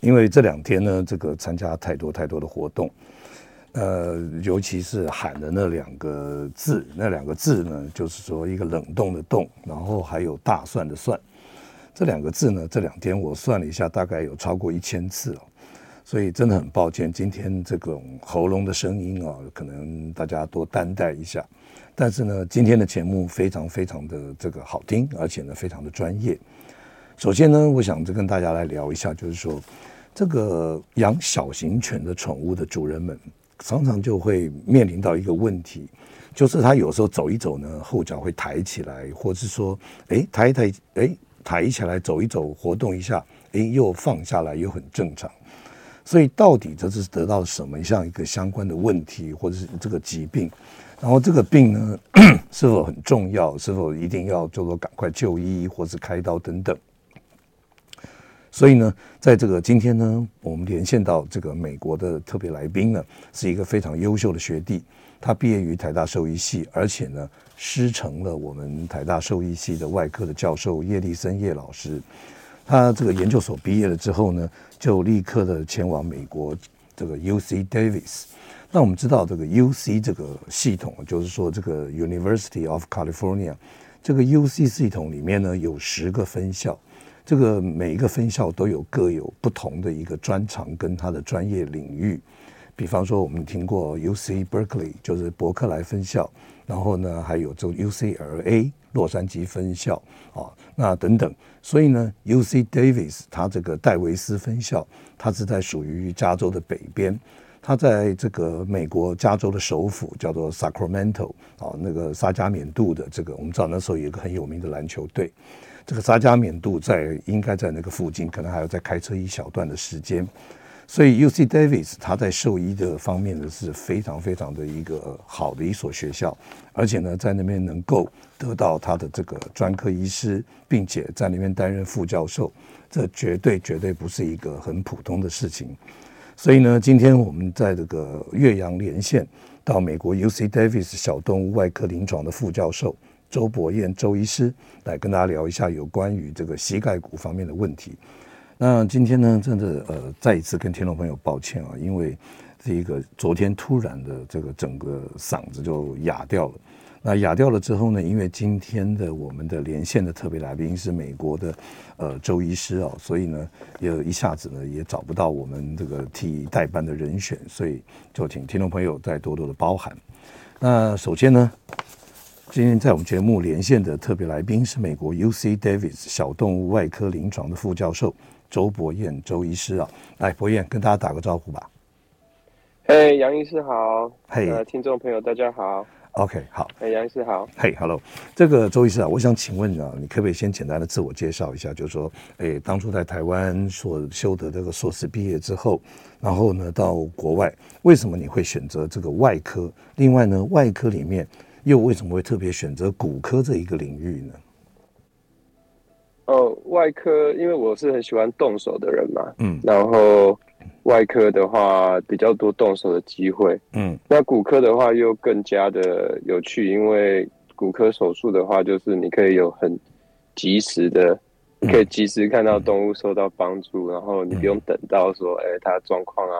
因为这两天呢，这个参加太多太多的活动，呃，尤其是喊的那两个字，那两个字呢，就是说一个冷冻的冻，然后还有大蒜的蒜。这两个字呢，这两天我算了一下，大概有超过一千次哦，所以真的很抱歉，今天这种喉咙的声音啊，可能大家多担待一下。但是呢，今天的节目非常非常的这个好听，而且呢，非常的专业。首先呢，我想就跟大家来聊一下，就是说，这个养小型犬的宠物的主人们，常常就会面临到一个问题，就是他有时候走一走呢，后脚会抬起来，或是说，哎，抬一抬，哎。抬起来走一走，活动一下，哎，又放下来，又很正常。所以到底这是得到什么样一个相关的问题，或者是这个疾病？然后这个病呢，是否很重要？是否一定要就说赶快就医，或是开刀等等？所以呢，在这个今天呢，我们连线到这个美国的特别来宾呢，是一个非常优秀的学弟。他毕业于台大兽医系，而且呢，师承了我们台大兽医系的外科的教授叶立森叶老师。他这个研究所毕业了之后呢，就立刻的前往美国这个 UC Davis。那我们知道这个 UC 这个系统，就是说这个 University of California 这个 UC 系统里面呢，有十个分校，这个每一个分校都有各有不同的一个专长跟他的专业领域。比方说，我们听过 U C Berkeley，就是伯克莱分校，然后呢，还有这 U C L A 洛杉矶分校啊，那等等。所以呢，U C Davis 它这个戴维斯分校，它是在属于加州的北边，它在这个美国加州的首府叫做 Sacramento 啊，那个萨加缅度的这个，我们知道那时候有一个很有名的篮球队，这个萨加缅度在应该在那个附近，可能还要再开车一小段的时间。所以 UC Davis 他在兽医的方面呢，是非常非常的一个好的一所学校，而且呢，在那边能够得到他的这个专科医师，并且在那边担任副教授，这绝对绝对不是一个很普通的事情。所以呢，今天我们在这个岳阳连线到美国 UC Davis 小动物外科临床的副教授周伯彦周医师，来跟大家聊一下有关于这个膝盖骨方面的问题。那今天呢，真的呃，再一次跟听众朋友抱歉啊，因为这个昨天突然的这个整个嗓子就哑掉了。那哑掉了之后呢，因为今天的我们的连线的特别来宾是美国的呃周医师哦，所以呢，也一下子呢也找不到我们这个替代班的人选，所以就请听众朋友再多多的包涵。那首先呢，今天在我们节目连线的特别来宾是美国 UC Davis 小动物外科临床的副教授。周博彦，周医师啊，来，博彦跟大家打个招呼吧。嘿，杨医师好。嘿，呃，听众朋友大家好。OK，好。哎，杨医师好。嘿，Hello，这个周医师啊，我想请问啊，你可不可以先简单的自我介绍一下？就是说，哎，当初在台湾所修的这个硕士毕业之后，然后呢，到国外，为什么你会选择这个外科？另外呢，外科里面又为什么会特别选择骨科这一个领域呢？哦，外科，因为我是很喜欢动手的人嘛，嗯，然后外科的话比较多动手的机会，嗯，那骨科的话又更加的有趣，因为骨科手术的话，就是你可以有很及时的，可以及时看到动物受到帮助，嗯、然后你不用等到说，哎、欸，它的状况啊，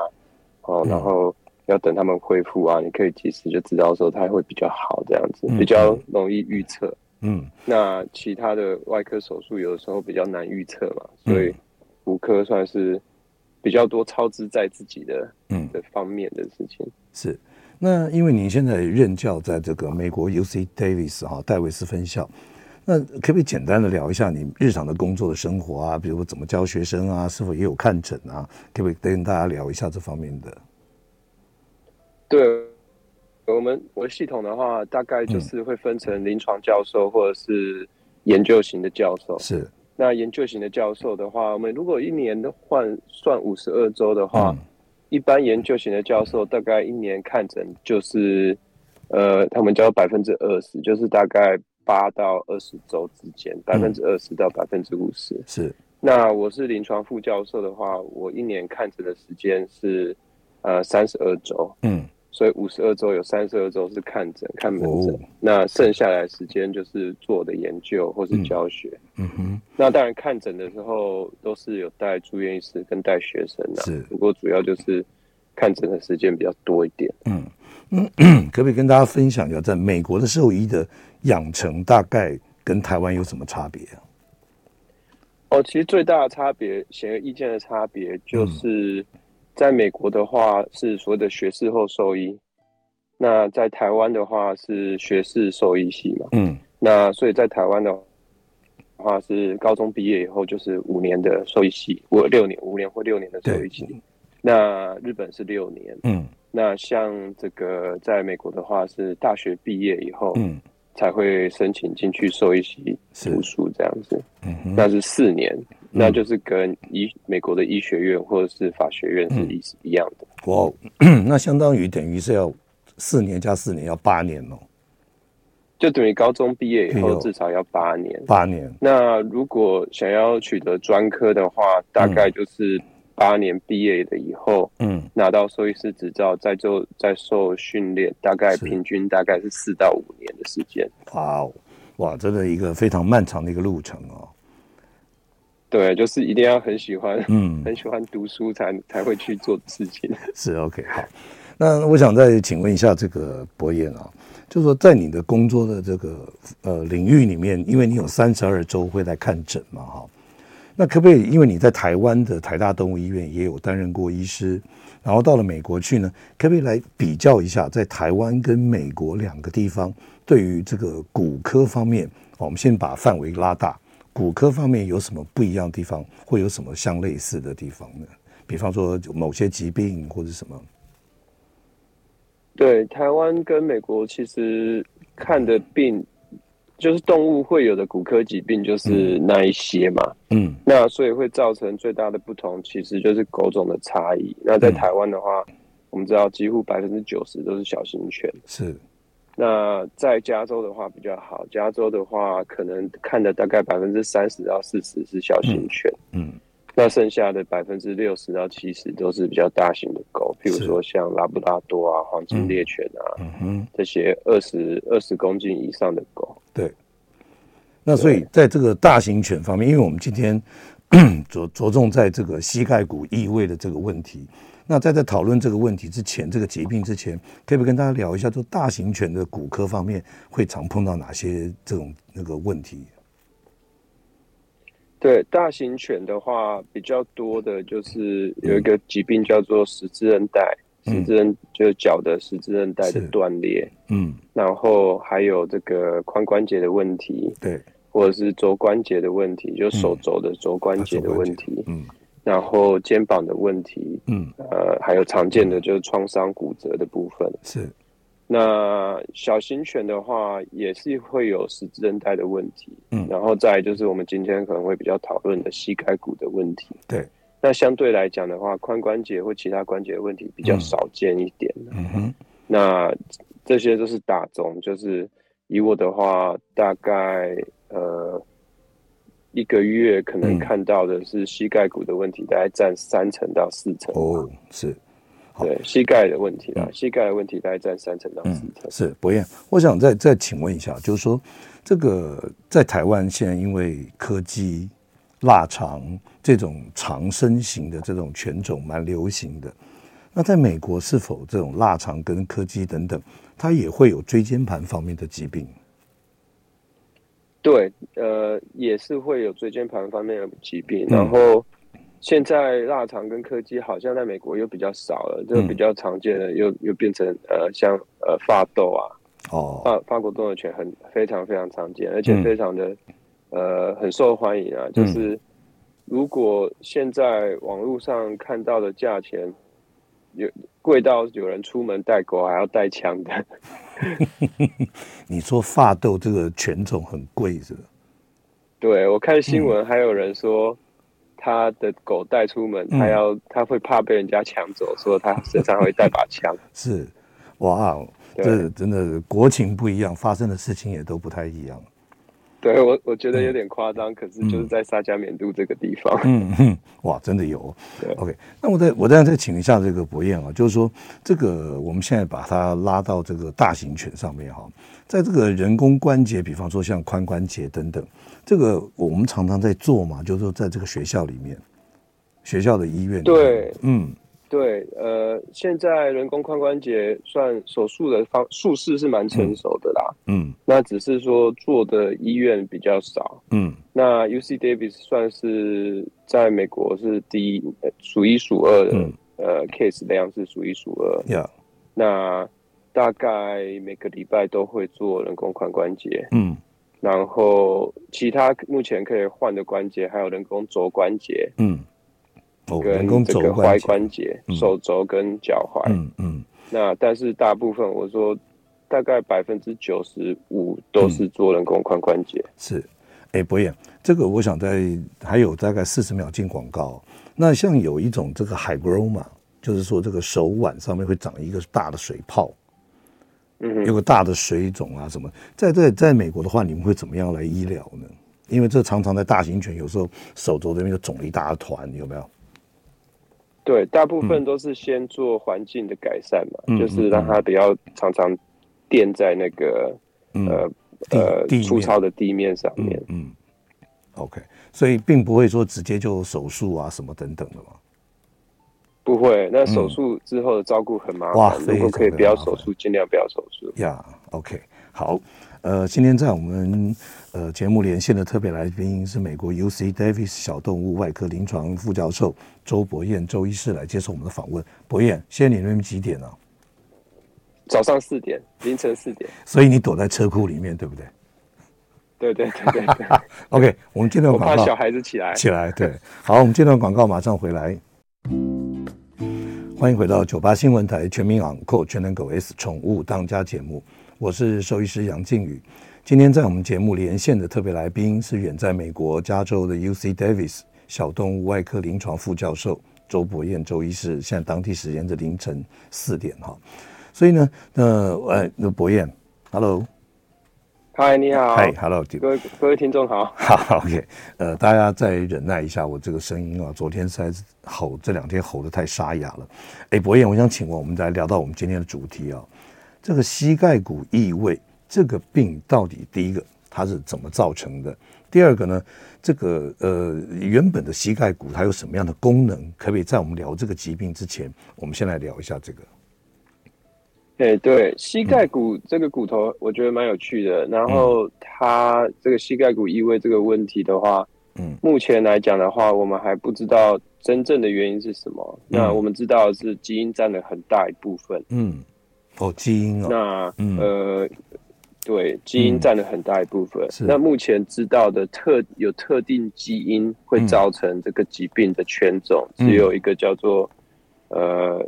哦，然后要等他们恢复啊，你可以及时就知道说它会比较好，这样子、嗯、比较容易预测。嗯，那其他的外科手术有的时候比较难预测嘛，所以骨科算是比较多操之在自己的嗯的方面的事情。是，那因为您现在任教在这个美国 UC Davis 哈戴维斯分校，那可不可以简单的聊一下你日常的工作的生活啊？比如怎么教学生啊？是否也有看诊啊？可不可以跟大家聊一下这方面的？对。我们我的系统的话，大概就是会分成临床教授或者是研究型的教授。是，那研究型的教授的话，我们如果一年的换算五十二周的话，嗯，一般研究型的教授大概一年看诊就是，呃，他们叫百分之二十，就是大概八到二十周之间，百分之二十到百分之五十。是。那我是临床副教授的话，我一年看诊的时间是呃三十二周。嗯。所以五十二周有三十二周是看诊看门诊，哦，那剩下来的时间就是做的研究或是教学。嗯，嗯哼，那当然看诊的时候都是有带住院医师跟带学生的，是。不过主要就是看诊的时间比较多一点。嗯嗯，可不可以跟大家分享一下，在美国的兽医的养成大概跟台湾有什么差别啊？哦，其实最大的差别，显而易见的差别就是。嗯在美国的话是所谓的学士后兽医，那在台湾的话是学士兽医系嘛。嗯，那所以在台湾的话是高中毕业以后就是五年的兽医系，或六年五年或六年的兽医系。那日本是六年。嗯，那像这个在美国的话是大学毕业以后，嗯，才会申请进去兽医系读书这样子。嗯，那是四年。那就是跟医美国的医学院或者是法学院是一一样的。哇、嗯，那相当于等于是要四年加四年要八年哦，就等于高中毕业以后至少要八年。八年。那如果想要取得专科的话，大概就是八年毕业的以后，嗯，拿到兽医师执照，再做再受训练，大概平均大概是四到五年的时间。哇哦，哇，真的一个非常漫长的一个路程哦。对，就是一定要很喜欢，嗯，很喜欢读书才才会去做的事情。是 OK，好。那我想再请问一下这个博彦啊，就是说在你的工作的这个呃领域里面，因为你有三十二周会来看诊嘛，哈。那可不可以，因为你在台湾的台大动物医院也有担任过医师，然后到了美国去呢，可不可以来比较一下，在台湾跟美国两个地方对于这个骨科方面，我们先把范围拉大。骨科方面有什么不一样的地方，会有什么相类似的地方呢？比方说某些疾病或者什么？对，台湾跟美国其实看的病，就是动物会有的骨科疾病，就是那一些嘛。嗯，那所以会造成最大的不同，其实就是狗种的差异。那在台湾的话，嗯，我们知道几乎百分之九十都是小型犬。是。那在加州的话比较好，加州的话可能看的大概百分之三十到四十是小型犬，嗯，嗯，那剩下的百分之六十到七十都是比较大型的狗，譬如说像拉布拉多啊、黄金猎犬啊，嗯。哼，这些二十二十公斤以上的狗。对。那所以在这个大型犬方面，因为我们今天 着着重在这个膝盖骨异位的这个问题。那在在讨论这个问题之前，这个疾病之前，可不可以跟大家聊一下，就大型犬的骨科方面会常碰到哪些这种那个问题？对，大型犬的话，比较多的就是有一个疾病叫做十字韧带，嗯、十字韧就是脚的十字韧带的断裂，嗯，然后还有这个髋关节的问题，对，或者是肘关节的问题，就手肘的肘关节的问题，嗯。嗯然后肩膀的问题，嗯，呃，还有常见的就是创伤骨折的部分。是，那小型犬的话也是会有十字韧带的问题，嗯，然后再就是我们今天可能会比较讨论的膝盖骨的问题。对，那相对来讲的话，髋关节或其他关节的问题比较少见一点。嗯哼，那这些都是打中，就是以我的话，大概呃。一个月可能看到的是膝盖骨的问题，大概占三成到四成。哦，是，对膝盖的问题啊，膝盖的问题大概占三成到四成。嗯、是，博彦，我想再再请问一下，就是说，这个在台湾现在因为柯基、腊肠这种长身型的这种犬种蛮流行的，那在美国是否这种腊肠跟柯基等等，它也会有椎间盘方面的疾病？对，呃，也是会有椎间盘方面的疾病，嗯、然后现在腊肠跟柯基好像在美国又比较少了，就比较常见的又又变成呃像呃法斗啊，哦，法法国斗牛犬很非常非常常见，而且非常的、嗯、呃很受欢迎啊，就是如果现在网络上看到的价钱。有贵到有人出门带狗还要带枪的。你说发豆这个犬种很贵是吧？对，我看新闻还有人说。嗯他的狗带出门，他要、嗯、他会怕被人家抢走，说他身上会带把枪。是，哇，这真的国情不一样，发生的事情也都不太一样。对我，我觉得有点夸张，嗯、可是就是在萨加缅度这个地方，嗯嗯，哇，真的有。对，OK，那我再我再再请一下这个博彦啊，就是说这个我们现在把它拉到这个大型犬上面哈，在这个人工关节，比方说像髋关节等等。这个我们常常在做嘛，就是说在这个学校里面，学校的医院。对，嗯，对，呃，现在人工髋关节算手术的方术式是蛮成熟的啦，嗯，那只是说做的医院比较少，嗯，那 UC Davis 算是在美国是第一，数一数二的，嗯、呃，case 量是数一数二，Yeah. 那大概每个礼拜都会做人工髋关节，嗯。然后其他目前可以换的关节还有人工肘关节，嗯，哦，人工肘关节，手肘跟脚踝，嗯嗯。那但是大部分我说大概百分之九十五都是做人工髋关节。是，哎，博彦，这个我想在还有大概四十秒进广告。那像有一种这个 hygroma，就是说这个手腕上面会长一个大的水泡。嗯，有个大的水肿啊什么，在在在美国的话，你们会怎么样来医疗呢？因为这常常在大型犬，有时候手肘这边就肿了一大团，有没有？对，大部分都是先做环境的改善嘛，嗯、就是让它不要常常垫在那个、嗯、呃呃粗糙的地面上面。嗯，嗯，OK，所以并不会说直接就手术啊什么等等的嘛。不会，那手术之后的照顾很麻烦。哇，如果可以不要手术，尽量不要手术。呀、yeah，OK，好。呃，今天在我们呃节目连线的特别来宾是美国 UC Davis 小动物外科临床副教授周博彦周医师来接受我们的访问。博彦，现在你那边几点呢、啊？早上四点，凌晨四点。所以你躲在车库里面，对不对？对对对对，对。OK，我们接段广告。我怕小孩子起来。起来，对。好，我们接段广告，马上回来。欢迎回到九八新闻台全民养狗全能狗 S 宠物当家节目，我是兽医师杨靖宇。今天在我们节目连线的特别来宾是远在美国加州的 UC Davis 小动物外科临床副教授周伯彦周医师。现在当地时间的凌晨四点哈，所以呢，那呃，那伯彦，Hello。嗨，你好。嗨，Hello，各位各位听众好。好，OK，呃，大家再忍耐一下我这个声音啊，昨天实在是吼，这两天吼得太沙哑了。哎，博彦，我想请问，我们再聊到我们今天的主题啊，这个膝盖骨异位这个病到底第一个它是怎么造成的？第二个呢，这个呃原本的膝盖骨它有什么样的功能？可不可以在我们聊这个疾病之前，我们先来聊一下这个？哎，对，膝盖骨这个骨头，我觉得蛮有趣的。然后它这个膝盖骨异位这个问题的话，嗯，目前来讲的话，我们还不知道真正的原因是什么。嗯、那我们知道是基因占了很大一部分。嗯，哦，基因哦。那、嗯、呃，对，基因占了很大一部分。嗯、那目前知道的特有特定基因会造成这个疾病的犬种，嗯、只有一个叫做呃。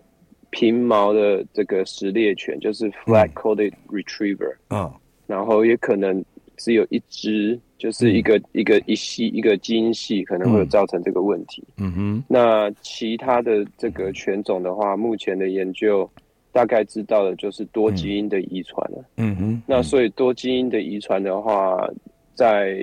平毛的这个食猎犬就是 flat-coated retriever，嗯，哦、然后也可能只有一只，就是一个、嗯、一个一系一个基因系可能会造成这个问题。嗯哼，那其他的这个犬种的话，目前的研究大概知道的就是多基因的遗传了。嗯哼，那所以多基因的遗传的话。在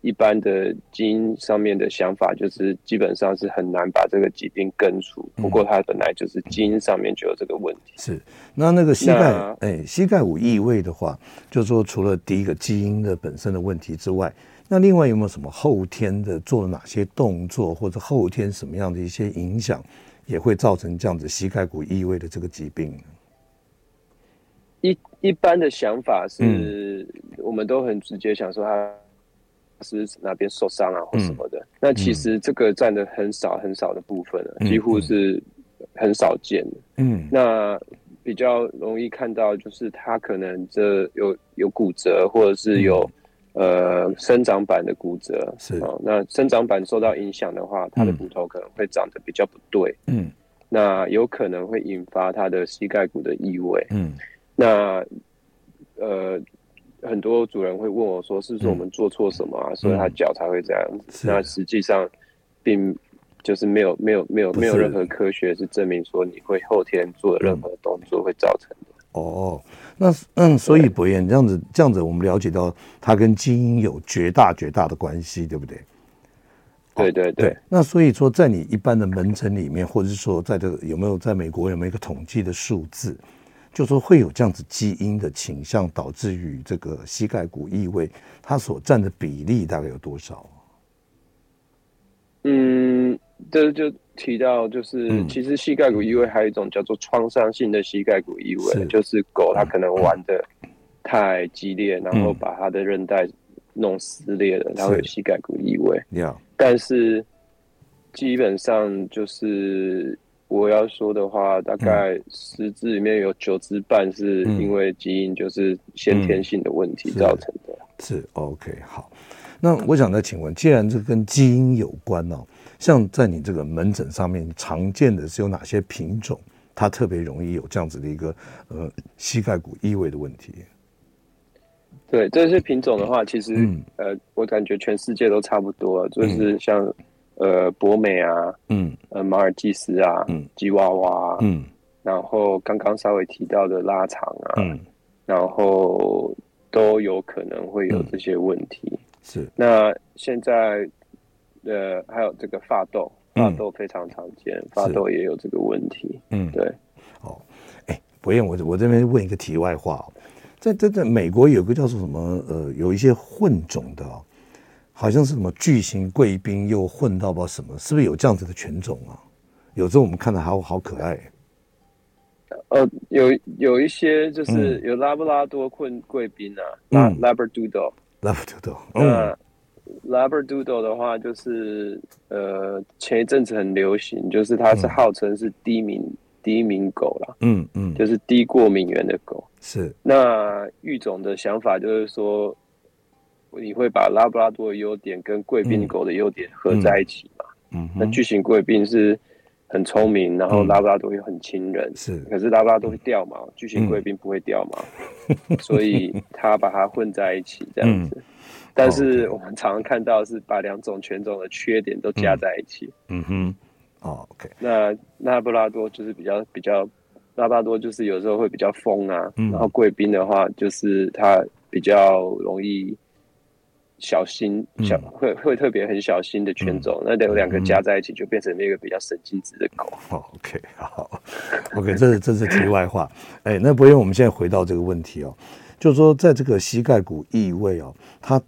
一般的基因上面的想法，就是基本上是很难把这个疾病根除。不过它本来就是基因上面就有这个问题。是，那那个膝盖，哎那，膝盖无异位的话，就说除了第一个基因的本身的问题之外，那另外有没有什么后天的做了哪些动作，或者后天什么样的一些影响，也会造成这样子膝盖骨异位的这个疾病呢？一一般的想法是，我们都很直接想说他是哪边受伤啊或什么的。那其实这个占的很少很少的部分了，几乎是很少见的。嗯，那比较容易看到就是他可能这有有骨折，或者是有呃生长板的骨折。是哦，那生长板受到影响的话，他的骨头可能会长得比较不对。嗯，那有可能会引发他的膝盖骨的异位。嗯。那，呃，很多主人会问我说，是不是我们做错什么啊？嗯、所以他脚才会这样子。那实际上，并就是没有没有没有没有任何科学是证明说你会后天做的任何动作会造成的。哦，那嗯，所以博彦这样子这样子，我们了解到它跟基因有绝大绝大的关系，对不对？对对对，对。那所以说，在你一般的门诊里面，或者是说，在这个有没有在美国有没有一个统计的数字？就说会有这样子基因的倾向，导致于这个膝盖骨异位，它所占的比例大概有多少？嗯，这就提到就是，嗯、其实膝盖骨移位还有一种叫做创伤性的膝盖骨移位，就是狗它可能玩的太激烈，嗯、然后把它的韧带弄撕裂了，它会有膝盖骨移位。是但是基本上就是。我要说的话，大概十只里面有九只半是因为基因就是先天性的问题造成的。嗯、是，是 OK 好。那我想再请问，既然这跟基因有关哦，像在你这个门诊上面常见的是有哪些品种，它特别容易有这样子的一个呃膝盖骨异位的问题？对，这些品种的话，其实、嗯、呃，我感觉全世界都差不多，就是像。呃，博美啊，嗯，呃，马尔济斯啊，嗯，吉娃娃，嗯，然后刚刚稍微提到的拉长啊，嗯，然后都有可能会有这些问题。嗯、是，那现在呃，还有这个发痘，发痘非常常见，嗯、法斗也有这个问题。嗯，对。哦，哎，伯彦，我我这边问一个题外话，在在在美国有个叫做什么呃，有一些混种的。好像是什么巨型贵宾又混到不知道什么，是不是有这样子的犬种啊？有时候我们看着好好可爱。呃，有有一些就是有拉布拉多混贵宾啊，拉 Labradoodle，Labradoodle。嗯，Labradoodle 的话就是呃前一阵子很流行，就是它是号称是低敏、嗯、低敏狗啦，嗯嗯，就是低过敏源的狗。是。那育种的想法就是说。你会把拉布拉多的优点跟贵宾狗的优点合在一起嘛？嗯，那巨型贵宾是很聪明，然后拉布拉多又很亲人，是。可是拉布拉多会掉毛，巨型贵宾不会掉毛，所以他把它混在一起这样子。但是我们常常看到是把两种犬种的缺点都加在一起。嗯哼。哦，OK。那拉布拉多就是比较比较，拉布拉多就是有时候会比较疯啊，然后贵宾的话就是它比较容易。小心小会会特别很小心的犬种，那两两个加在一起就变成那个比较神经质的狗。OK，好，OK，这是这是题外话。哎，那不用，我们现在回到这个问题哦，就是说在这个膝盖骨异位哦，它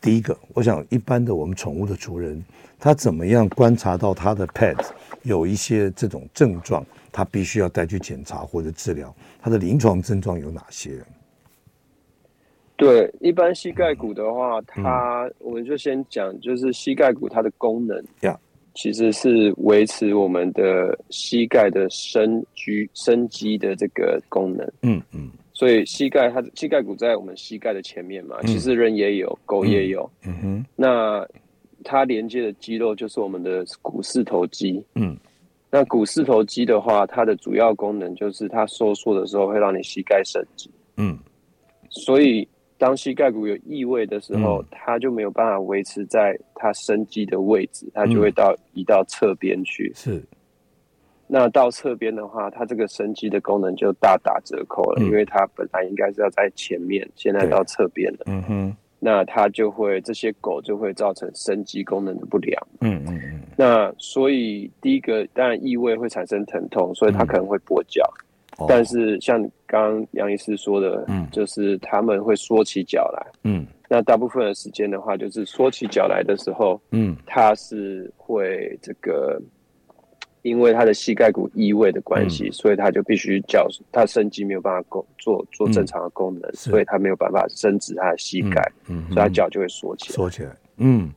第一个，我想一般的我们宠物的主人，他怎么样观察到他的 pet 有一些这种症状，他必须要带去检查或者治疗，他的临床症状有哪些？对，一般膝盖骨的话，它、嗯、我们就先讲，就是膝盖骨它的功能，呀，其实是维持我们的膝盖的伸居伸肌的这个功能。嗯嗯，嗯所以膝盖它的膝盖骨在我们膝盖的前面嘛，嗯、其实人也有，狗也有。嗯哼，嗯那它连接的肌肉就是我们的股四头肌。嗯，那股四头肌的话，它的主要功能就是它收缩的时候会让你膝盖伸直。嗯，所以。当膝盖骨有异位的时候，嗯、它就没有办法维持在它生肌的位置，它就会到、嗯、移到侧边去。是，那到侧边的话，它这个生肌的功能就大打折扣了，嗯、因为它本来应该是要在前面，现在到侧边了。嗯哼，那它就会这些狗就会造成生肌功能的不良。嗯嗯嗯。那所以第一个当然异位会产生疼痛，所以它可能会跛脚。嗯但是像刚刚杨医师说的，嗯，就是他们会缩起脚来，嗯，那大部分的时间的话，就是缩起脚来的时候，嗯，他是会这个，因为他的膝盖骨移位的关系，嗯、所以他就必须脚，他伸肌没有办法工做做正常的功能，嗯、所以他没有办法伸直他的膝盖，嗯，嗯，所以他脚就会缩起来，缩起来，嗯，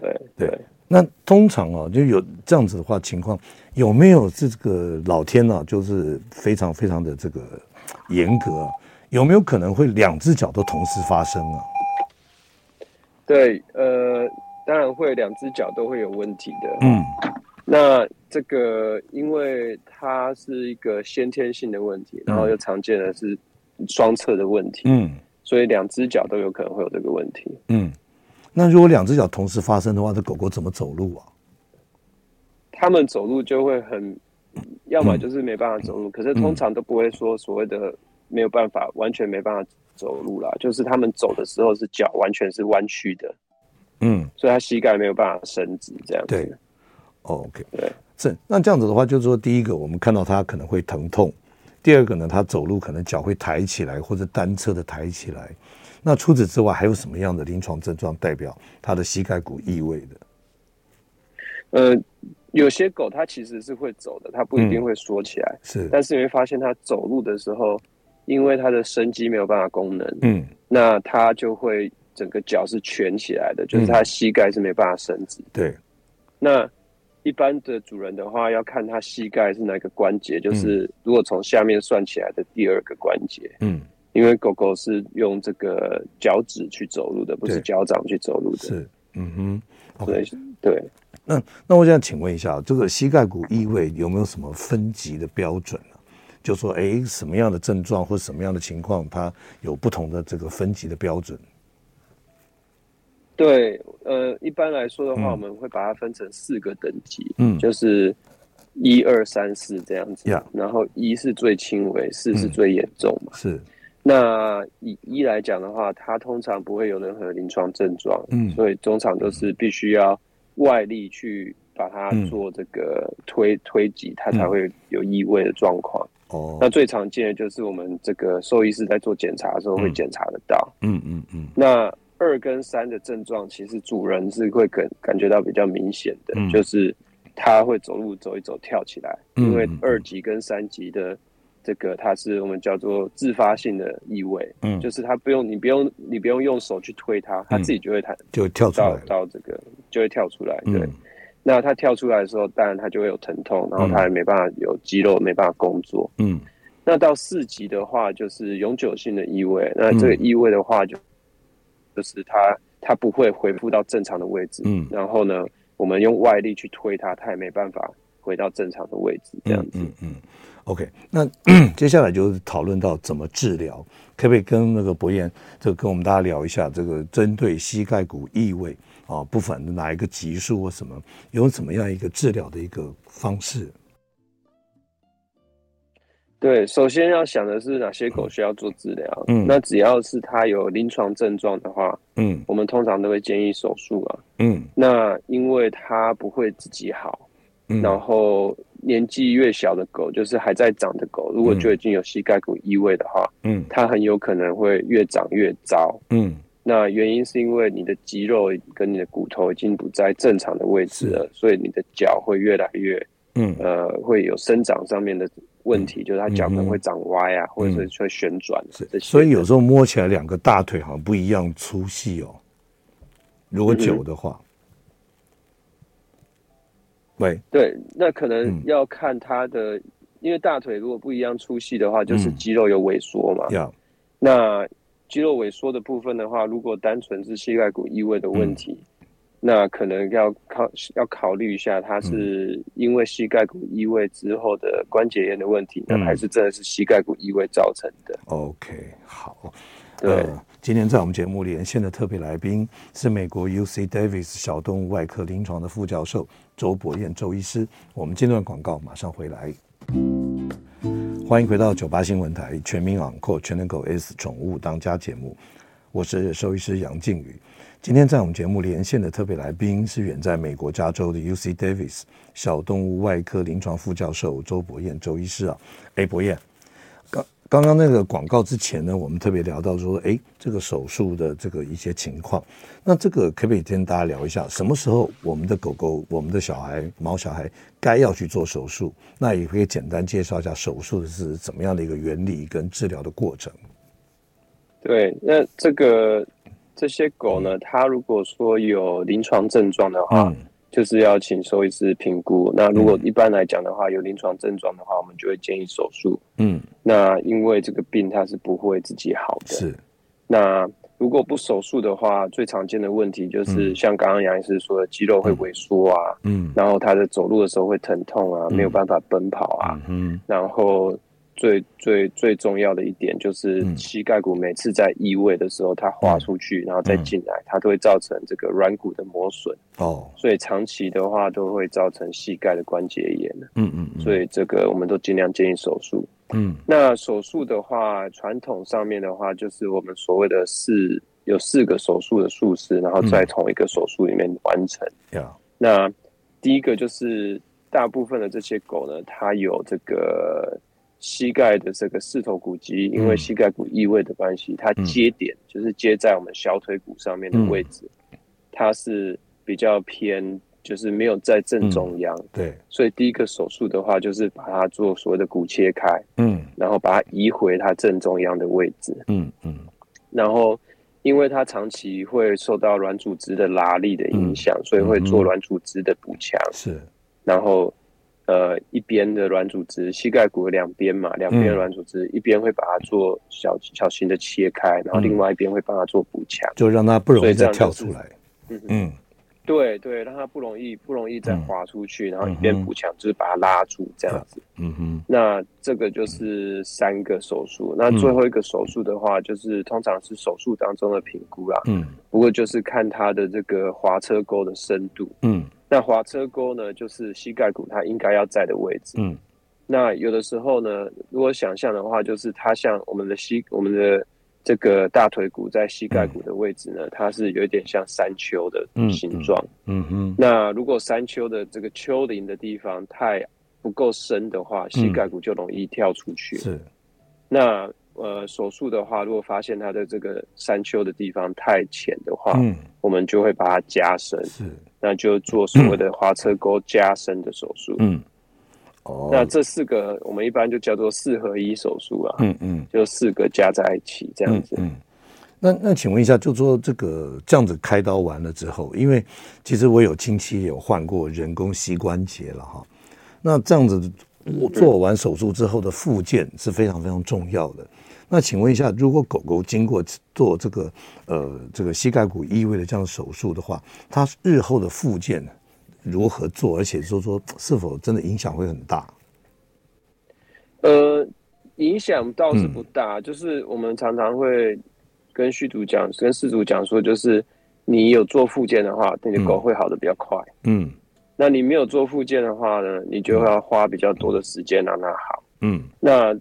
对对。对。那通常啊，就有这样子的话情况，有没有这个老天呢、啊？就是非常非常的这个严格、啊，有没有可能会两只脚都同时发生啊？对，呃，当然会，两只脚都会有问题的。嗯，那这个因为它是一个先天性的问题，然后又常见的是双侧的问题。嗯，所以两只脚都有可能会有这个问题。嗯，那如果两只脚同时发生的话，这狗狗怎么走路啊？它们走路就会很，要么就是没办法走路，嗯、可是通常都不会说所谓的没有办法，完全没办法走路啦。就是他们走的时候是脚完全是弯曲的，嗯，所以他膝盖没有办法伸直，这样子。对，OK，对，是那这样子的话，就是说第一个我们看到他可能会疼痛。第二个呢，他走路可能脚会抬起来，或者单侧的抬起来。那除此之外，还有什么样的临床症状代表他的膝盖骨异位的？呃，有些狗它其实是会走的，它不一定会缩起来。嗯、是，但是你会发现它走路的时候，因为它的伸肌没有办法功能，嗯，那它就会整个脚是蜷起来的，就是它膝盖是没办法伸直。嗯、对，那。一般的主人的话，要看他膝盖是哪个关节，就是如果从下面算起来的第二个关节。嗯，因为狗狗是用这个脚趾去走路的，不是脚掌去走路的。是，嗯哼，对对。那那我想请问一下，这个膝盖骨异位有没有什么分级的标准呢？就说，哎，什么样的症状或什么样的情况，它有不同的这个分级的标准？对，呃，一般来说的话，嗯、我们会把它分成四个等级，嗯，就是一二三四这样子，嗯、然后一是最轻微，四是最严重嘛，是。那以一来讲的话，它通常不会有任何临床症状，嗯，所以通常都是必须要外力去把它做这个推、嗯、推挤，它才会有异味的状况。哦、嗯，那最常见的就是我们这个兽医师在做检查的时候会检查得到，嗯嗯嗯，嗯。那二跟三的症状，其实主人是会感感觉到比较明显的，嗯、就是他会走路走一走跳起来，嗯、因为二级跟三级的这个，它是我们叫做自发性的异位，嗯，就是它不用你不用你不用用手去推它，它自己就会弹，就跳出来到这个就会跳出来，对。嗯、那它跳出来的时候，当然它就会有疼痛，然后它也没办法有肌肉没办法工作，嗯。那到四级的话，就是永久性的异位，那这个异位的话就。就是它，它不会恢复到正常的位置。嗯，然后呢，我们用外力去推它，它也没办法回到正常的位置。这样子，嗯，嗯，嗯，OK。那 接下来就是讨论到怎么治疗，可不可以跟那个博彦，就跟我们大家聊一下这个针对膝盖骨异位啊，不管哪一个级数或什么，有怎么样一个治疗的一个方式？对，首先要想的是哪些狗需要做治疗。嗯，那只要是它有临床症状的话，嗯，我们通常都会建议手术啊。嗯，那因为它不会自己好，嗯，然后年纪越小的狗，就是还在长的狗，如果就已经有膝盖骨异位的话，嗯，它很有可能会越长越糟。嗯，那原因是因为你的肌肉跟你的骨头已经不在正常的位置了，所以你的脚会越来越，嗯，呃，会有生长上面的。问题就是它脚可能会长歪啊，嗯、或者是会旋转。是，所以有时候摸起来两个大腿好像不一样粗细哦。如果久的话，喂、嗯，对，那可能要看他的，嗯、因为大腿如果不一样粗细的话，就是肌肉有萎缩嘛。要、嗯，那肌肉萎缩的部分的话，如果单纯是膝盖骨异位的问题。嗯那可能要考要考虑一下，它是因为膝盖骨异位之后的关节炎的问题呢，嗯、还是真的是膝盖骨异位造成的？OK，好。对、呃，今天在我们节目连线的特别来宾是美国 UC Davis 小动物外科临床的副教授周伯彦周医师。我们间段广告，马上回来。欢迎回到九八新闻台全民养狗全能狗 S 宠物当家节目，我是兽医师杨靖宇。今天在我们节目连线的特别来宾是远在美国加州的 UC Davis 小动物外科临床副教授周伯彦周医师啊，哎，伯彦，刚刚刚那个广告之前呢，我们特别聊到说，哎，这个手术的这个一些情况，那这个可不可以跟大家聊一下，什么时候我们的狗狗、我们的小孩、毛小孩该要去做手术？那也可以简单介绍一下手术的是怎么样的一个原理跟治疗的过程。对，那这个。这些狗呢，它如果说有临床症状的话，嗯、就是要请兽医师评估。那如果一般来讲的话，有临床症状的话，我们就会建议手术。嗯，那因为这个病它是不会自己好的。是。那如果不手术的话，最常见的问题就是像刚刚杨医师说的，肌肉会萎缩啊。嗯。然后他的走路的时候会疼痛啊，没有办法奔跑啊。嗯。然后。最最最重要的一点就是膝盖骨每次在移位的时候，它滑出去，然后再进来，它都会造成这个软骨的磨损。哦，所以长期的话都会造成膝盖的关节炎。嗯嗯，所以这个我们都尽量建议手术。嗯，那手术的话，传统上面的话，就是我们所谓的四有四个手术的术式，然后在同一个手术里面完成。嗯、那第一个就是大部分的这些狗呢，它有这个。膝盖的这个四头骨肌，因为膝盖骨异位的关系，嗯、它接点就是接在我们小腿骨上面的位置，嗯、它是比较偏，就是没有在正中央。嗯、对，所以第一个手术的话，就是把它做所谓的骨切开，嗯，然后把它移回它正中央的位置，嗯嗯，然后因为它长期会受到软组织的拉力的影响，嗯、所以会做软组织的补强，是，然后。呃，一边的软组织，膝盖骨的两边嘛，两边软组织，嗯、一边会把它做小小型的切开，然后另外一边会帮它做补强，就让它不容易再跳出来。嗯嗯，对对，让它不容易不容易再滑出去，嗯、然后一边补强，就是把它拉住这样子。嗯。哼，那这个就是三个手术，那最后一个手术的话，就是通常是手术当中的评估啦。嗯，不过就是看它的这个滑车沟的深度。嗯。那滑车沟呢，就是膝盖骨它应该要在的位置。嗯，那有的时候呢，如果想象的话，就是它像我们的膝，我们的这个大腿骨在膝盖骨的位置呢，嗯、它是有一点像山丘的形状。嗯嗯。嗯嗯，那如果山丘的这个丘陵的地方太不够深的话，膝盖骨就容易跳出去。是。那呃，手术的话，如果发现它的这个山丘的地方太浅的话，嗯，我们就会把它加深。是。那就做所谓的滑车沟加深的手术。嗯，哦，那这四个我们一般就叫做四合一手术啊。嗯嗯，就四个加在一起这样子。嗯，那那请问一下，就说这个这样子开刀完了之后，因为其实我有亲戚有换过人工膝关节了哈。那这样子我做完手术之后的复健是非常非常重要的。那请问一下，如果狗狗经过做这个呃这个膝盖骨移位的这样手术的话，它日后的复健如何做？而且说说是否真的影响会很大？呃，影响倒是不大，嗯、就是我们常常会跟续主讲，跟事主讲说，就是你有做复健的话，你的狗会好的比较快。嗯，那你没有做复健的话呢，你就要花比较多的时间让它好。嗯，那。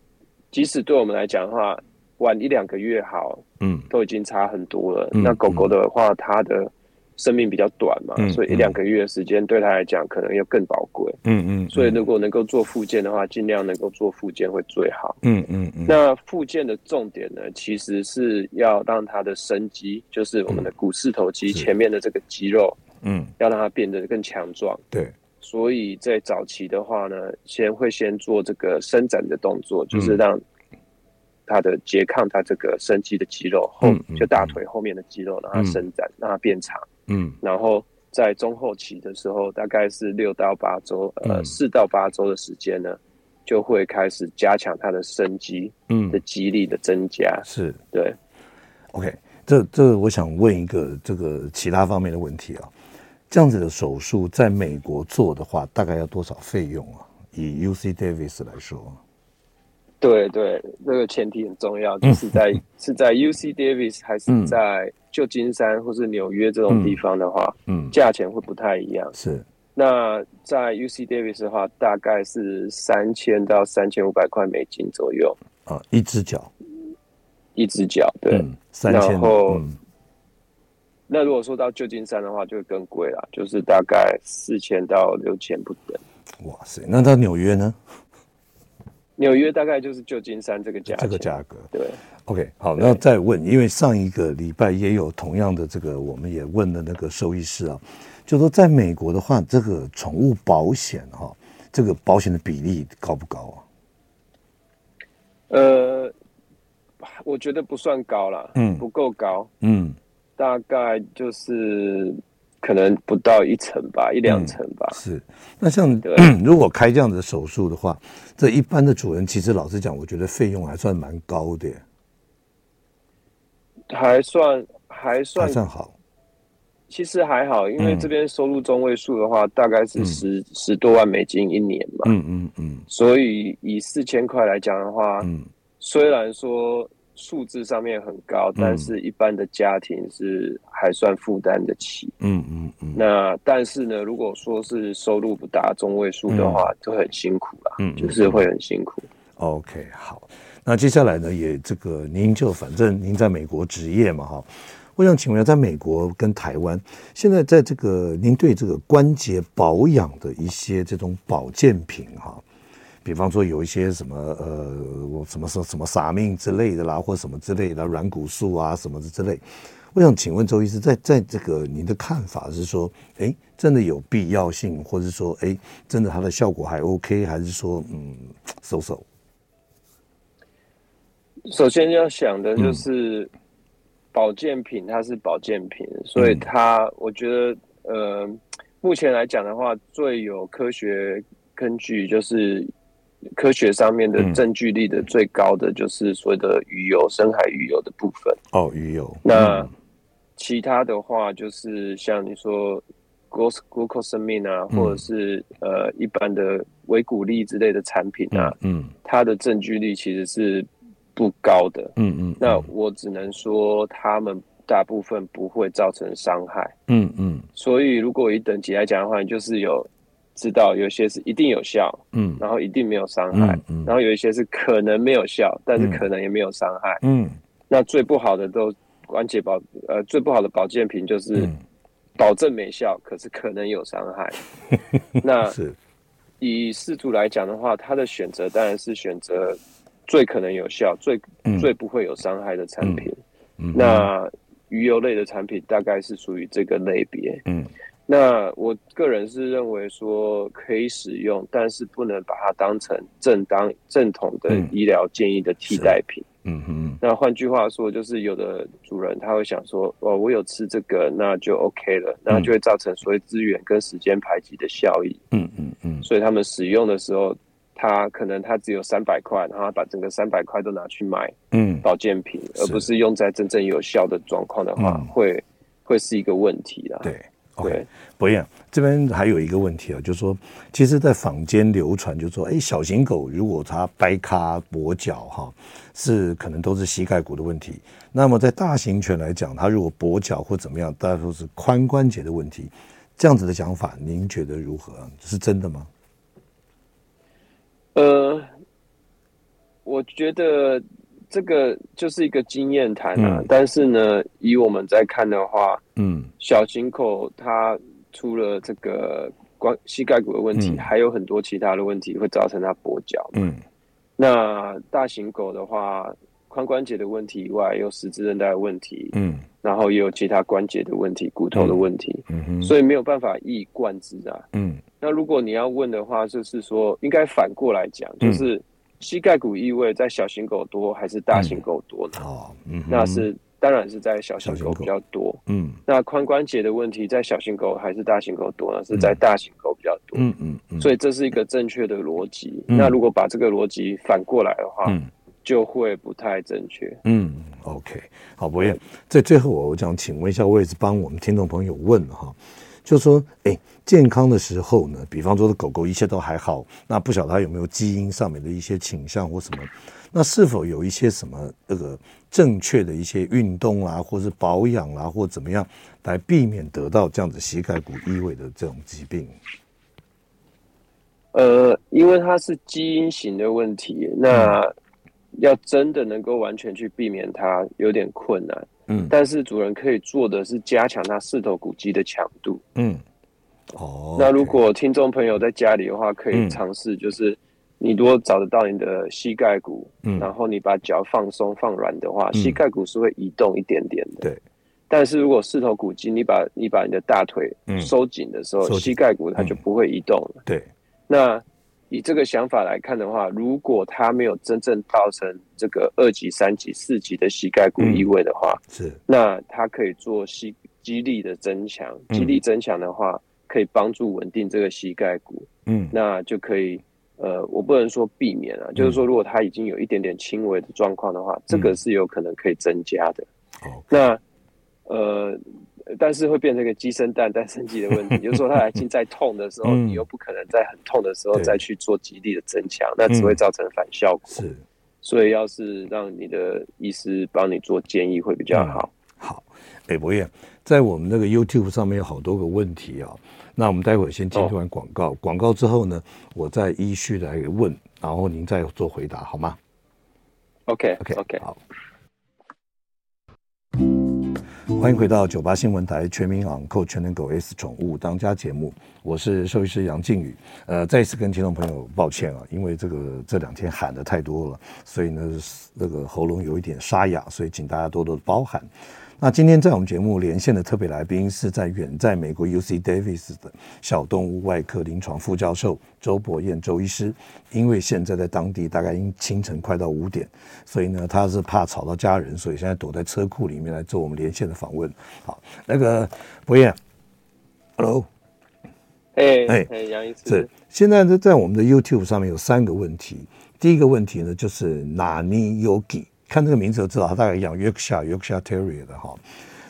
即使对我们来讲的话，晚一两个月好，嗯，都已经差很多了。嗯、那狗狗的话，它的生命比较短嘛，嗯、所以一两个月的时间对它来讲可能又更宝贵。嗯嗯。所以如果能够做复健的话，尽量能够做复健会最好。嗯嗯嗯。那复健的重点呢，其实是要让它的生肌，就是我们的股四头肌前面的这个肌肉，嗯，要让它变得更强壮。对。所以在早期的话呢，先会先做这个伸展的动作，就是让它的拮抗它这个伸肌的肌肉后，就大腿后面的肌肉让它伸展，让它变长。嗯，然后在中后期的时候，大概是六到八周，呃，四到八周的时间呢，就会开始加强它的伸肌，嗯，的肌力的增加。是，对。OK，这这我想问一个这个其他方面的问题啊。这样子的手术在美国做的话，大概要多少费用啊？以 UC Davis 来说，对对，这个前提很重要，就是在、嗯、是在 UC Davis 还是在旧金山或是纽约这种地方的话，嗯，价钱会不太一样。是，那在 UC Davis 的话，大概是三千到三千五百块美金左右。啊，一只脚，一只脚，对，嗯、三千，然后。嗯那如果说到旧金山的话，就会更贵了，就是大概四千到六千不等。哇塞，那到纽约呢？纽约大概就是旧金山这个价，这个价格。对，OK，好，那再问，因为上一个礼拜也有同样的这个，我们也问了那个兽医师啊，就说在美国的话，这个宠物保险哈，这个保险的比例高不高啊？呃，我觉得不算高了，嗯，不够高，嗯。大概就是可能不到一层吧，一两层吧。嗯、是，那像 如果开这样的手术的话，这一般的主人其实老实讲，我觉得费用还算蛮高的。还算还算还算好，其实还好，因为这边收入中位数的话，大概是十、嗯、十多万美金一年嘛。嗯嗯嗯。所以以四千块来讲的话，嗯，虽然说数字上面很高，但是一般的家庭是还算负担得起。嗯嗯嗯。那但是呢，如果说是收入不达中位数的话，就很辛苦了。嗯，就是会很辛苦。OK，好。那接下来呢，也这个您就反正您在美国职业嘛，哈。我想请问一下，在美国跟台湾，现在在这个您对这个关节保养的一些这种保健品哈，比方说有一些什么呃，我什么什么什么撒命之类的啦，或什么之类的软骨素啊什么的之类，我想请问周医师，在在这个您的看法是说，哎，真的有必要性，或者说，哎，真的它的效果还 OK，还是说，嗯，收手？首先要想的就是。嗯保健品它是保健品，所以它我觉得呃，目前来讲的话，最有科学根据就是科学上面的证据力的最高的就是所谓的鱼油、深海鱼油的部分。哦，鱼油。那其他的话就是像你说 glucosamine 啊，或者是呃一般的维骨力之类的产品啊，嗯，它的证据力其实是。不高的，嗯嗯，那我只能说他们大部分不会造成伤害，嗯嗯，所以如果以等级来讲的话，就是有知道有些是一定有效，嗯，然后一定没有伤害，嗯，然后有一些是可能没有效，但是可能也没有伤害，嗯，那最不好的都关节保，呃，最不好的保健品就是保证没效，可是可能有伤害，那是。以四组来讲的话，他的选择当然是选择。最可能有效、最最不会有伤害的产品，那鱼油类的产品大概是属于这个类别。嗯，那我个人是认为说可以使用，但是不能把它当成正当正统的医疗建议的替代品。嗯哼。那换句话说，就是有的主人他会想说：“哦，我有吃这个，那就 OK 了。”那就会造成所谓资源跟时间排挤的效益。嗯嗯嗯。所以他们使用的时候。他可能他只有三百块，然后把整个三百块都拿去买嗯保健品，嗯、而不是用在真正有效的状况的话，嗯、会会是一个问题啦。对，OK，博彦这边还有一个问题啊，就是说，其实，在坊间流传，就是说，哎，小型狗如果它掰咖跛脚哈，是可能都是膝盖骨的问题。那么在大型犬来讲，它如果跛脚或怎么样，大家都是髋关节的问题。这样子的讲法，您觉得如何？是真的吗？呃，我觉得这个就是一个经验谈啊。嗯、但是呢，以我们在看的话，嗯，小型狗它除了这个关膝盖骨的问题，嗯、还有很多其他的问题会造成它跛脚。嗯，那大型狗的话，髋关节的问题以外，有十字韧带的问题。嗯，然后也有其他关节的问题、骨头的问题。嗯哼，所以没有办法一以贯之啊。嗯。那如果你要问的话，就是说应该反过来讲，就是膝盖骨异位在小型狗多还是大型狗多呢？哦，嗯，那是当然是在小型狗比较多。嗯，那髋关节的问题在小型狗还是大型狗多呢？是在大型狗比较多。嗯嗯，所以这是一个正确的逻辑。那如果把这个逻辑反过来的话，就会不太正确。嗯，OK，好，博彦，在最后我想请问一下，我也是帮我们听众朋友问哈。就说，哎，健康的时候呢，比方说的狗狗一切都还好，那不晓得它有没有基因上面的一些倾向或什么？那是否有一些什么这个正确的一些运动啊，或是保养啊，或怎么样来避免得到这样子膝盖骨异位的这种疾病？呃，因为它是基因型的问题，那要真的能够完全去避免它，有点困难。嗯，但是主人可以做的是加强它四头骨肌的强度。嗯，哦，那如果听众朋友在家里的话，可以尝试，就是你如果找得到你的膝盖骨，嗯，然后你把脚放松放软的话，膝盖骨是会移动一点点的。对，但是如果四头骨肌，你把你把你的大腿收紧的时候，膝盖骨它就不会移动了。对，那。以这个想法来看的话，如果他没有真正造成这个二级、三级、四级的膝盖骨移位的话，嗯、是那他可以做膝肌力的增强，肌力增强的话，可以帮助稳定这个膝盖骨。嗯，那就可以呃，我不能说避免啊，嗯、就是说如果他已经有一点点轻微的状况的话，这个是有可能可以增加的。嗯、那呃。但是会变成一个鸡生蛋，蛋生鸡的问题。就是说，它来经在痛的时候，嗯、你又不可能在很痛的时候再去做极力的增强，那只会造成反效果。是，所以要是让你的医师帮你做建议会比较好。嗯、好，哎，博彦，在我们那个 YouTube 上面有好多个问题啊。那我们待会儿先听完广告，哦、广告之后呢，我再依序来问，然后您再做回答，好吗？OK，OK，OK. 好。欢迎回到九八新闻台全民昂购全能狗 S 宠物当家节目，我是兽医师杨靖宇。呃，再一次跟听众朋友抱歉啊，因为这个这两天喊的太多了，所以呢，那个喉咙有一点沙哑，所以请大家多多包涵。那今天在我们节目连线的特别来宾是在远在美国 UC Davis 的小动物外科临床副教授周博彦周医师，因为现在在当地大概已经清晨快到五点，所以呢，他是怕吵到家人，所以现在躲在车库里面来做我们连线的访问。好，那个博彦，Hello，哎哎哎，杨医师，是现在在，在我们的 YouTube 上面有三个问题，第一个问题呢就是哪尼 Yogi。看这个名字就知道，他大概养 Yorkshire Yorkshire Terrier 的哈。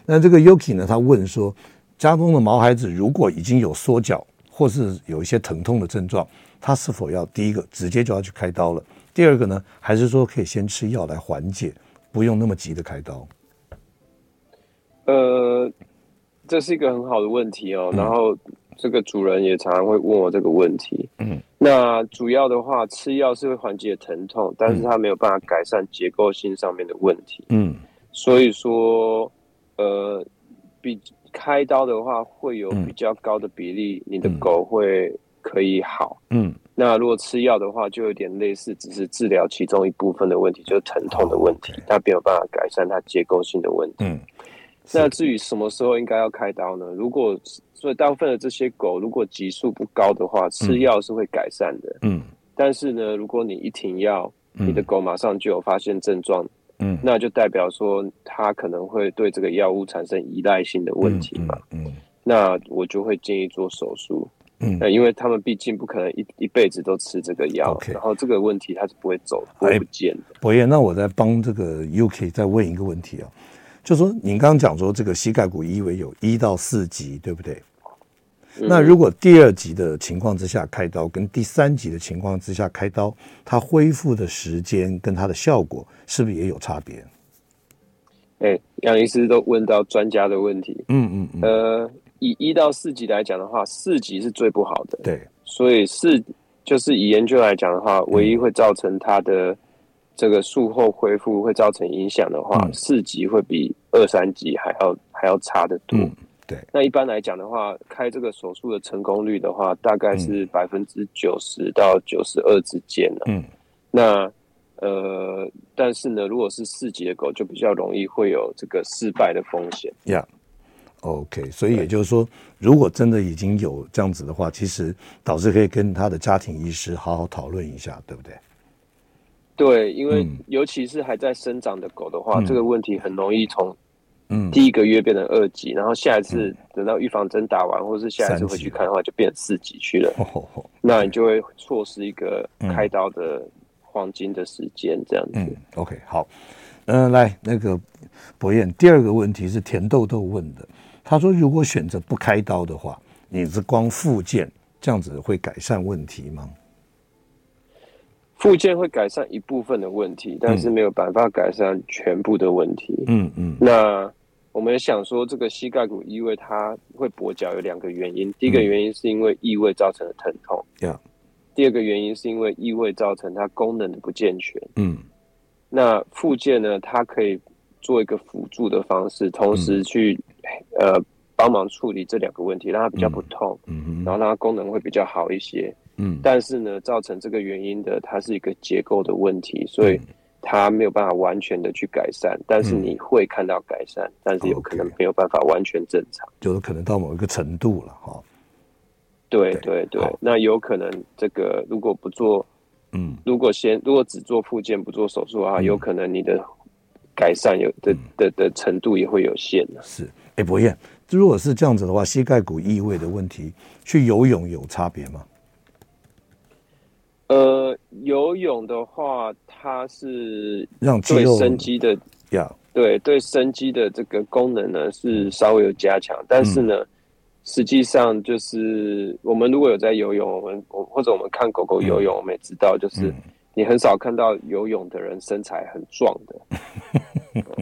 那这个 Yuki 呢，他问说，家中的毛孩子如果已经有缩脚或是有一些疼痛的症状，他是否要第一个直接就要去开刀了？第二个呢，还是说可以先吃药来缓解，不用那么急的开刀？呃，这是一个很好的问题哦。然后。这个主人也常常会问我这个问题。嗯，那主要的话，吃药是会缓解疼痛，但是它没有办法改善结构性上面的问题。嗯，所以说，呃，比开刀的话会有比较高的比例，你的狗会可以好。嗯，那如果吃药的话，就有点类似，只是治疗其中一部分的问题，就是疼痛的问题，它没有办法改善它结构性的问题。嗯。那至于什么时候应该要开刀呢？如果所以大部分的这些狗，如果级数不高的话，吃药是会改善的。嗯。但是呢，如果你一停药，你的狗马上就有发现症状，嗯，那就代表说它可能会对这个药物产生依赖性的问题嘛。嗯。那我就会建议做手术。嗯。因为他们毕竟不可能一一辈子都吃这个药，Okay. 然后这个问题它是不会走，不会不见的。博彦，那我再帮这个 UK 再问一个问题啊。就说您刚刚讲说这个膝盖骨异位有一到四级，对不对？嗯、那如果第二级的情况之下开刀，跟第三级的情况之下开刀，它恢复的时间跟它的效果是不是也有差别？哎，杨医师都问到专家的问题。嗯嗯嗯。呃，以一到四级来讲的话，四级是最不好的。对。所以四就是以研究来讲的话，唯一会造成它的。这个术后恢复会造成影响的话，嗯、四级会比二三级还要还要差得多。嗯、对，那一般来讲的话，开这个手术的成功率的话，大概是百分之九十到九十二之间。嗯，那呃，但是呢，如果是四级的狗，就比较容易会有这个失败的风险。呀、yeah.，OK，所以也就是说，如果真的已经有这样子的话，其实导师可以跟他的家庭医师好好讨论一下，对不对？对，因为尤其是还在生长的狗的话，嗯、这个问题很容易从第一个月变成二级，嗯、然后下一次等到预防针打完，嗯、或者是下一次回去看的话，就变四级去了。那你就会错失一个开刀的黄金的时间，这样子。嗯、OK，好，嗯、呃，来那个博彦，第二个问题是田豆豆问的，他说如果选择不开刀的话，你是光复健这样子会改善问题吗？附件会改善一部分的问题，但是没有办法改善全部的问题。嗯嗯。那我们想说，这个膝盖骨异位它会跛脚有两个原因。第一个原因是因为异位造成的疼痛。嗯。第二个原因是因为异位造成它功能的不健全。嗯。那附件呢，它可以做一个辅助的方式，同时去呃帮忙处理这两个问题，让它比较不痛。嗯。然后让它功能会比较好一些。嗯，但是呢，造成这个原因的，它是一个结构的问题，所以它没有办法完全的去改善。嗯、但是你会看到改善，嗯、但是有可能没有办法完全正常，就是可能到某一个程度了哈。对对对，那有可能这个如果不做，嗯，如果先如果只做复健不做手术的话，嗯、有可能你的改善有的、嗯、的的程度也会有限的。是，哎，博彦，如果是这样子的话，膝盖骨异位的问题，去游泳有差别吗？呃，游泳的话，它是让对生肌的呀，对对生机的这个功能呢是稍微有加强，但是呢，嗯、实际上就是我们如果有在游泳，我们我或者我们看狗狗游泳，我们也知道，就是你很少看到游泳的人身材很壮的，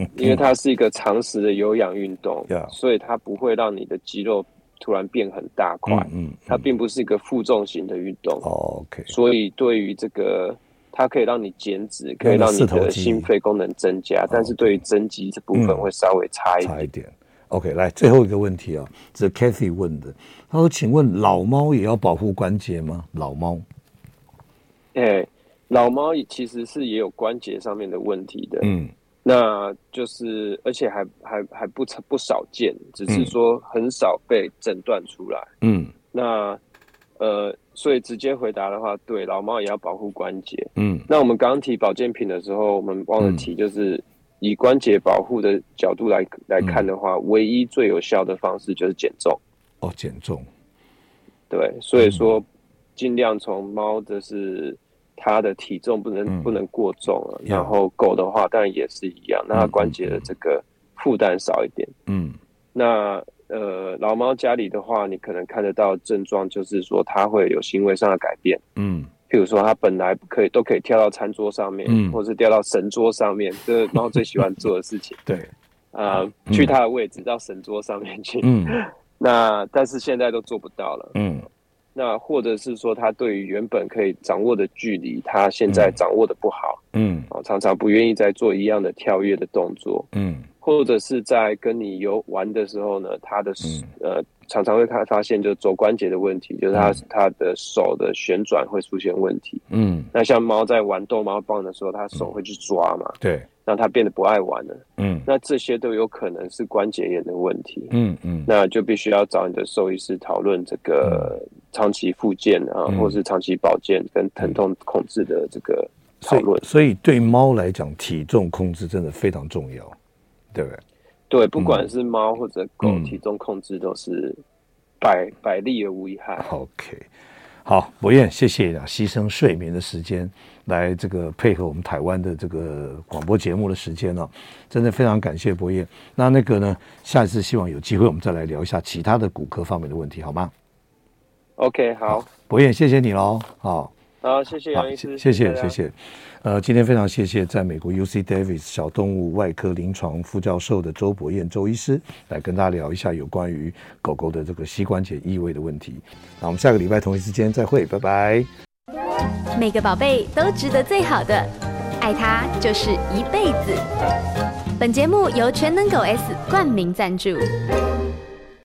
因为它是一个常识的有氧运动，所以它不会让你的肌肉突然变很大块，嗯，它并不是一个负重型的运动哦，OK，所以对于这个。它可以让你减脂，可以让你的心肺功能增加，但是对于增肌这部分会稍微差一点。差一点。OK，来最后一个问题啊，这是 Kathy 问的，他说：“请问老猫也要保护关节吗？”老猫，哎，老猫其实是也有关节上面的问题的。嗯，那就是而且还还还不不少见，只是说很少被诊断出来。嗯，那呃。所以直接回答的话，对，老猫也要保护关节。嗯，那我们刚刚提保健品的时候，我们忘了提，就是以关节保护的角度来来看的话，唯一最有效的方式就是减重。哦，减重。对，所以说尽量从猫的是它的体重不能不能过重了，然后狗的话当然也是一样，那它关节的这个负担少一点。嗯，那。呃，老猫家里的话，你可能看得到症状，就是说它会有行为上的改变。嗯，譬如说它本来可以都可以跳到餐桌上面，嗯，或是掉到神桌上面，这猫最喜欢做的事情。对，啊、呃，去它的位置到神桌上面去。嗯，那但是现在都做不到了。嗯，那或者是说他对于原本可以掌握的距离，他现在掌握的不好。嗯，常常不愿意再做一样的跳跃的动作。嗯。或者是在跟你游玩的时候呢，他的、嗯、呃常常会看发现就是肘关节的问题，就是他、嗯、他的手的旋转会出现问题。嗯，那像猫在玩逗猫棒的时候，它手会去抓嘛，对、嗯，让它变得不爱玩了。嗯，那这些都有可能是关节炎的问题。嗯嗯，那就必须要找你的兽医师讨论这个长期复健啊，嗯、或是长期保健跟疼痛控制的这个讨论。所以对猫来讲，体重控制真的非常重要。对不对？对，不管是猫或者狗，嗯、体重控制都是百百利而无一害。OK，好，博彦，谢谢啊，牺牲睡眠的时间来这个配合我们台湾的这个广播节目的时间哦，真的非常感谢博彦。那那个呢，下一次希望有机会我们再来聊一下其他的骨科方面的问题，好吗？OK，好，博彦，谢谢你喽，好。好，谢谢杨医师，谢谢谢谢。呃，今天非常谢谢在美国 UC Davis 小动物外科临床副教授的周博彦周医师来跟大家聊一下有关于狗狗的这个膝关节异位的问题。那我们下个礼拜同一时间再会，拜拜。每个宝贝都值得最好的，爱它就是一辈子。本节目由全能狗 S 冠名赞助。